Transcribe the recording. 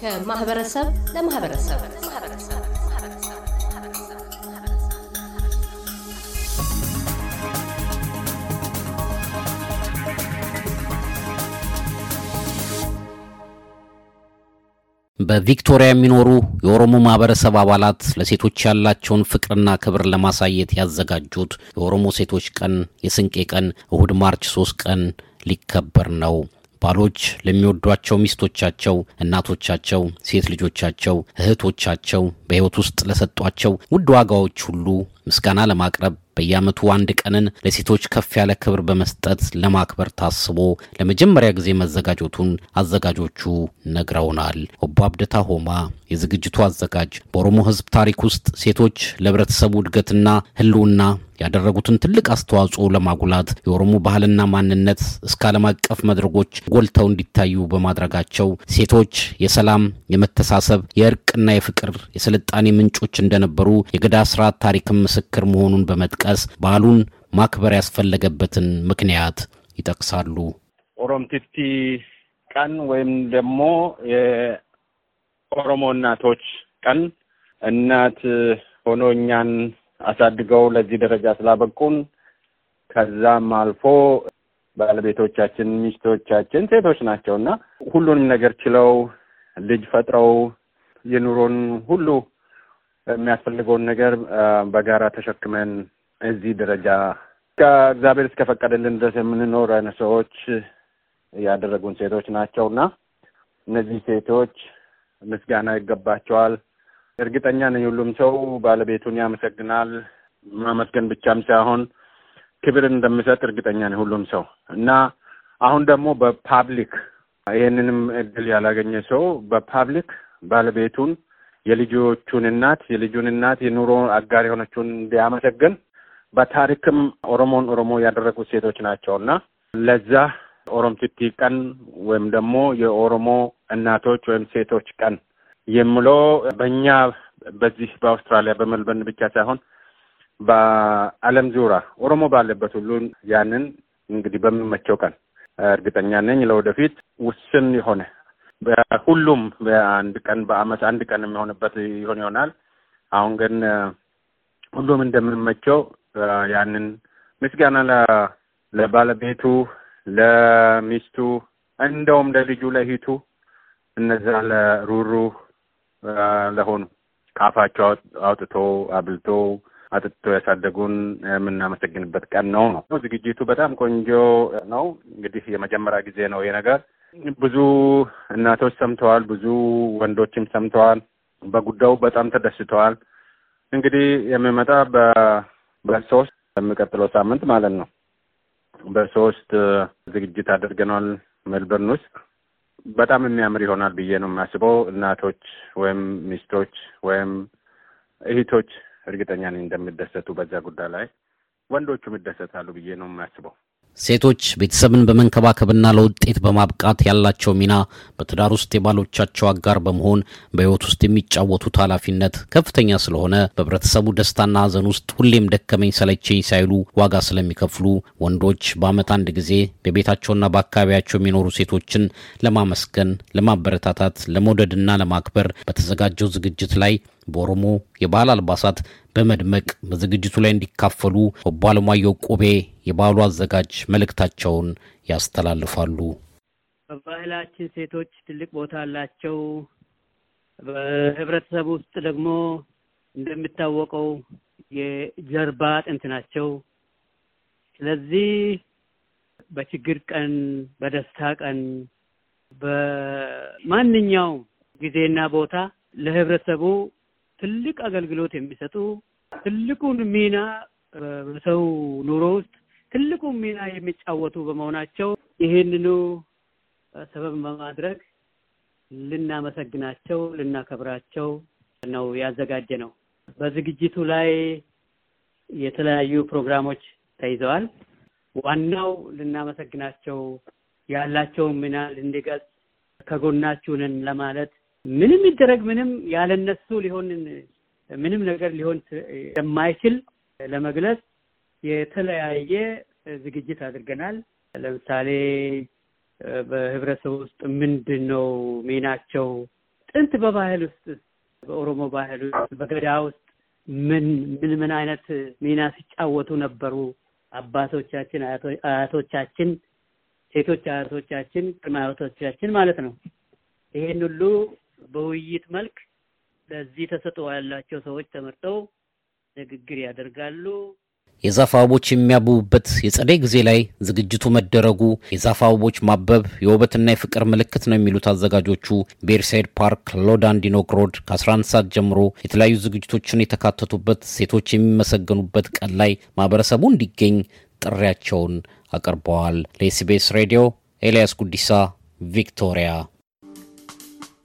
ከማህበረሰብ ለማህበረሰብ። በቪክቶሪያ የሚኖሩ የኦሮሞ ማህበረሰብ አባላት ለሴቶች ያላቸውን ፍቅርና ክብር ለማሳየት ያዘጋጁት የኦሮሞ ሴቶች ቀን የስንቄ ቀን እሁድ ማርች ሶስት ቀን ሊከበር ነው። ባሎች ለሚወዷቸው ሚስቶቻቸው፣ እናቶቻቸው፣ ሴት ልጆቻቸው፣ እህቶቻቸው በሕይወት ውስጥ ለሰጧቸው ውድ ዋጋዎች ሁሉ ምስጋና ለማቅረብ በየዓመቱ አንድ ቀንን ለሴቶች ከፍ ያለ ክብር በመስጠት ለማክበር ታስቦ ለመጀመሪያ ጊዜ መዘጋጀቱን አዘጋጆቹ ነግረውናል። ኦቦ አብደታ ሆማ የዝግጅቱ አዘጋጅ በኦሮሞ ሕዝብ ታሪክ ውስጥ ሴቶች ለህብረተሰቡ እድገትና ህልውና ያደረጉትን ትልቅ አስተዋጽኦ ለማጉላት የኦሮሞ ባህልና ማንነት እስከ ዓለም አቀፍ መድረኮች ጎልተው እንዲታዩ በማድረጋቸው ሴቶች የሰላም፣ የመተሳሰብ፣ የእርቅና የፍቅር የስልጣኔ ምንጮች እንደነበሩ የገዳ ስርዓት ታሪክም ምስክር መሆኑን በመጥቀስ በዓሉን ማክበር ያስፈለገበትን ምክንያት ይጠቅሳሉ። ኦሮምቲቲ ቀን ወይም ደግሞ የኦሮሞ እናቶች ቀን እናት ሆኖ እኛን አሳድገው ለዚህ ደረጃ ስላበቁን ከዛም አልፎ ባለቤቶቻችን፣ ሚስቶቻችን ሴቶች ናቸው እና ሁሉንም ነገር ችለው ልጅ ፈጥረው የኑሮን ሁሉ የሚያስፈልገውን ነገር በጋራ ተሸክመን እዚህ ደረጃ ከእግዚአብሔር እስከፈቀደልን ድረስ የምንኖር አይነት ሰዎች ያደረጉን ሴቶች ናቸው እና እነዚህ ሴቶች ምስጋና ይገባቸዋል። እርግጠኛ ነኝ ሁሉም ሰው ባለቤቱን ያመሰግናል። ማመስገን ብቻም ሳይሆን ክብር እንደሚሰጥ እርግጠኛ ነኝ ሁሉም ሰው እና አሁን ደግሞ በፓብሊክ ይህንንም እድል ያላገኘ ሰው በፓብሊክ ባለቤቱን የልጆቹን እናት የልጁን እናት የኑሮ አጋር የሆነችውን እንዲያመሰግን በታሪክም ኦሮሞን ኦሮሞ ያደረጉት ሴቶች ናቸው እና ለዛ ኦሮምቲቲ ቀን ወይም ደግሞ የኦሮሞ እናቶች ወይም ሴቶች ቀን የምለው በእኛ በዚህ በአውስትራሊያ በመልበርን ብቻ ሳይሆን በዓለም ዙሪያ ኦሮሞ ባለበት ሁሉ ያንን እንግዲህ በሚመቸው ቀን እርግጠኛ ነኝ ለወደፊት ውስን የሆነ ሁሉም በአንድ ቀን በአመት አንድ ቀን የሚሆንበት ይሆን ይሆናል። አሁን ግን ሁሉም እንደሚመቸው ያንን ምስጋና ለባለቤቱ፣ ለሚስቱ እንደውም ለልጁ ለሂቱ እነዛ ለሩሩ ለሆኑ ከአፋቸው አውጥቶ አብልቶ አጥጥቶ ያሳደጉን የምናመሰግንበት ቀን ነው ነው። ዝግጅቱ በጣም ቆንጆ ነው። እንግዲህ የመጀመሪያ ጊዜ ነው ይሄ ነገር። ብዙ እናቶች ሰምተዋል፣ ብዙ ወንዶችም ሰምተዋል። በጉዳዩ በጣም ተደስተዋል። እንግዲህ የሚመጣ በሶስት የሚቀጥለው ሳምንት ማለት ነው በሶስት ዝግጅት አድርገናል ሜልበርን ውስጥ በጣም የሚያምር ይሆናል ብዬ ነው የማስበው። እናቶች ወይም ሚስቶች ወይም እህቶች እርግጠኛ ነኝ እንደሚደሰቱ በዛ ጉዳይ ላይ ወንዶቹም ይደሰታሉ ብዬ ነው የማስበው። ሴቶች ቤተሰብን በመንከባከብና ለውጤት በማብቃት ያላቸው ሚና በትዳር ውስጥ የባሎቻቸው አጋር በመሆን በሕይወት ውስጥ የሚጫወቱት ኃላፊነት ከፍተኛ ስለሆነ በህብረተሰቡ ደስታና ሐዘን ውስጥ ሁሌም ደከመኝ ሰለቸኝ ሳይሉ ዋጋ ስለሚከፍሉ ወንዶች በዓመት አንድ ጊዜ በቤታቸውና በአካባቢያቸው የሚኖሩ ሴቶችን ለማመስገን፣ ለማበረታታት፣ ለመውደድና ለማክበር በተዘጋጀው ዝግጅት ላይ በኦሮሞ የባህል አልባሳት በመድመቅ በዝግጅቱ ላይ እንዲካፈሉ ኦቦ አለማየሁ ቆቤ የባህሉ አዘጋጅ መልእክታቸውን ያስተላልፋሉ። በባህላችን ሴቶች ትልቅ ቦታ አላቸው። በህብረተሰቡ ውስጥ ደግሞ እንደሚታወቀው የጀርባ አጥንት ናቸው። ስለዚህ በችግር ቀን፣ በደስታ ቀን፣ በማንኛውም ጊዜና ቦታ ለህብረተሰቡ ትልቅ አገልግሎት የሚሰጡ ትልቁን ሚና በሰው ኑሮ ውስጥ ትልቁ ሚና የሚጫወቱ በመሆናቸው ይህንኑ ሰበብ በማድረግ ልናመሰግናቸው፣ ልናከብራቸው ነው ያዘጋጀ ነው። በዝግጅቱ ላይ የተለያዩ ፕሮግራሞች ተይዘዋል። ዋናው ልናመሰግናቸው ያላቸውን ሚና ልንገልጽ ከጎናችሁ ለማለት ምንም ይደረግ ምንም ያለነሱ ሊሆን ምንም ነገር ሊሆን የማይችል ለመግለጽ የተለያየ ዝግጅት አድርገናል። ለምሳሌ በህብረተሰቡ ውስጥ ምንድን ነው ሚናቸው? ጥንት በባህል ውስጥ በኦሮሞ ባህል ውስጥ በገዳ ውስጥ ምን ምን ምን አይነት ሚና ሲጫወቱ ነበሩ? አባቶቻችን፣ አያቶቻችን፣ ሴቶች አያቶቻችን፣ ቅድመ አያቶቻችን ማለት ነው። ይሄን ሁሉ በውይይት መልክ ለዚህ ተሰጥኦ ያላቸው ሰዎች ተመርጠው ንግግር ያደርጋሉ። የዛፍ አበቦች የሚያብቡበት የጸደይ ጊዜ ላይ ዝግጅቱ መደረጉ የዛፍ አበቦች ማበብ የውበትና የፍቅር ምልክት ነው የሚሉት አዘጋጆቹ ቤርሳይድ ፓርክ ሎዳንዲኖክ ሮድ ከ11 ሰዓት ጀምሮ የተለያዩ ዝግጅቶችን የተካተቱበት ሴቶች የሚመሰገኑበት ቀን ላይ ማህበረሰቡ እንዲገኝ ጥሪያቸውን አቅርበዋል። ለኤስቢኤስ ሬዲዮ ኤልያስ ጉዲሳ ቪክቶሪያ።